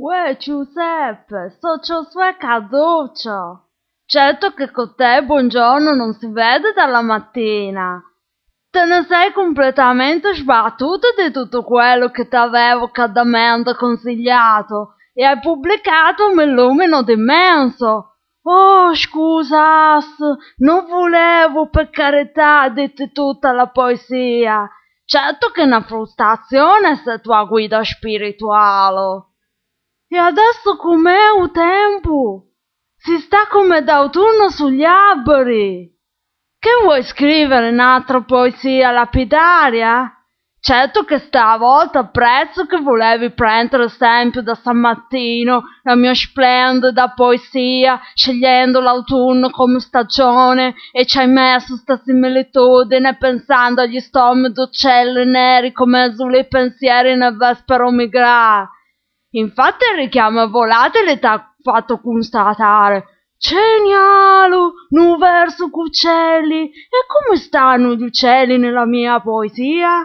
Uè, Giuseppe, socio sua caduccio. Certo che con te buongiorno non si vede dalla mattina. Te ne sei completamente sbattuto di tutto quello che ti avevo caldamente consigliato e hai pubblicato un illumino immenso. Oh, scusas, non volevo per carità dirti tutta la poesia. Certo che è una frustrazione se tua guida spirituale. E adesso com'è il tempo? Si sta come d'autunno sugli alberi. Che vuoi scrivere un'altra poesia lapidaria? Certo che stavolta apprezzo che volevi prendere esempio da San Martino, la mia splendida poesia, scegliendo l'autunno come stagione, e ci hai messo sta similitudine pensando agli stomi d'uccelli neri come azzurri pensieri nel vespero migrare. Infatti il richiamo volatile t'ha fatto constatare Geniale, un verso con uccelli. E come stanno gli uccelli nella mia poesia?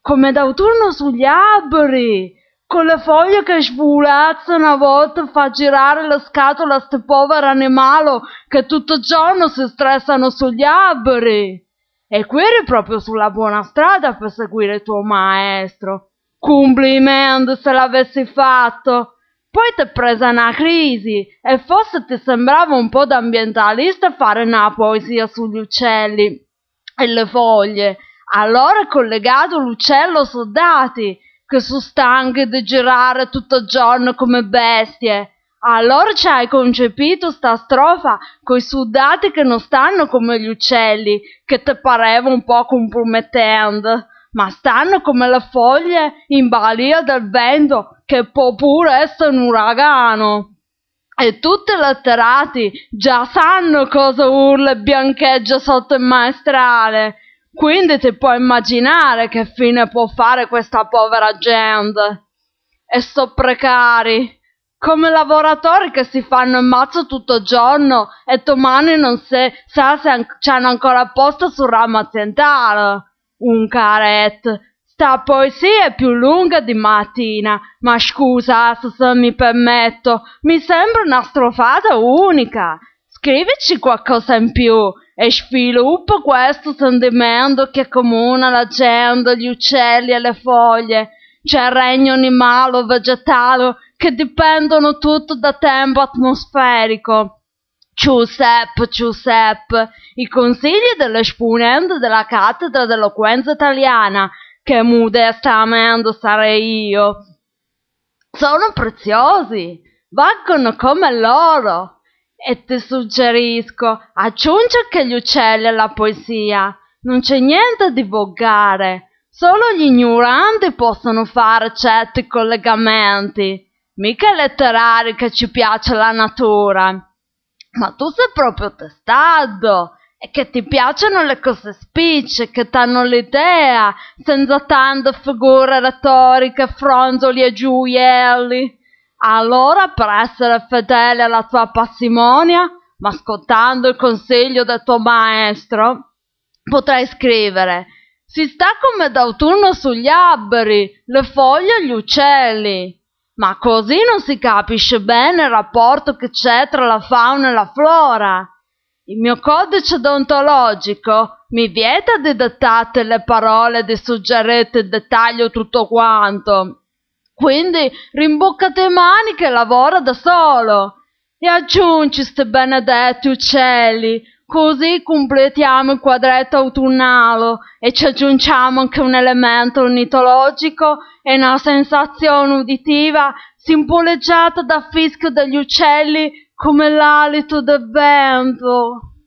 Come d'autunno sugli alberi, con le foglie che svolazzano a volte fa girare la scatola a ste povero animale che tutto il giorno si stressano sugli alberi. E qui eri proprio sulla buona strada per seguire il tuo maestro. Complimenti se l'avessi fatto. Poi ti è presa una crisi e forse ti sembrava un po' d'ambientalista fare una poesia sugli uccelli e le foglie. Allora hai collegato l'uccello soldati che sono stanchi di girare tutto il giorno come bestie. Allora ci hai concepito sta strofa coi soldati che non stanno come gli uccelli, che ti pareva un po' compromettente ma stanno come le foglie in balia del vento che può pure essere un uragano. E tutti i letterati già sanno cosa urla e biancheggia sotto il maestrale. Quindi ti puoi immaginare che fine può fare questa povera gente. E so precari, come lavoratori che si fanno il mazzo tutto il giorno e domani non si sa se hanno ancora posto sul ramo aziendale un caret. Sta poesia è più lunga di mattina, ma scusa se mi permetto, mi sembra una strofata unica. Scrivici qualcosa in più e sviluppa questo sentimento che accomuna la gente, gli uccelli e le foglie. C'è il regno animale o vegetale che dipendono tutto da tempo atmosferico. Giuseppe, Giuseppe, i consigli dell'esponente della cattedra d'eloquenza italiana, che modestamente sarei io, sono preziosi, valgono come loro. E ti suggerisco, aggiungi che gli uccelli alla poesia. Non c'è niente di volgare, solo gli ignoranti possono fare certi collegamenti, mica letterari che ci piace la natura. Ma tu sei proprio testardo e che ti piacciono le cose spicce, che t'hanno l'idea, senza tante figure retoriche, fronzoli e gioielli. Allora, per essere fedele alla tua parsimonia, ma ascoltando il consiglio del tuo maestro, potrai scrivere si sta come d'autunno sugli alberi, le foglie e gli uccelli. Ma così non si capisce bene il rapporto che c'è tra la fauna e la flora. Il mio codice deontologico mi vieta di dettate le parole, di suggerire in dettaglio tutto quanto. Quindi rimboccate le mani che lavora da solo. E aggiungi ste benedetti uccelli, Così completiamo il quadretto autunnale e ci aggiungiamo anche un elemento ornitologico e una sensazione uditiva simboleggiata dal fischio degli uccelli come l'alito del vento.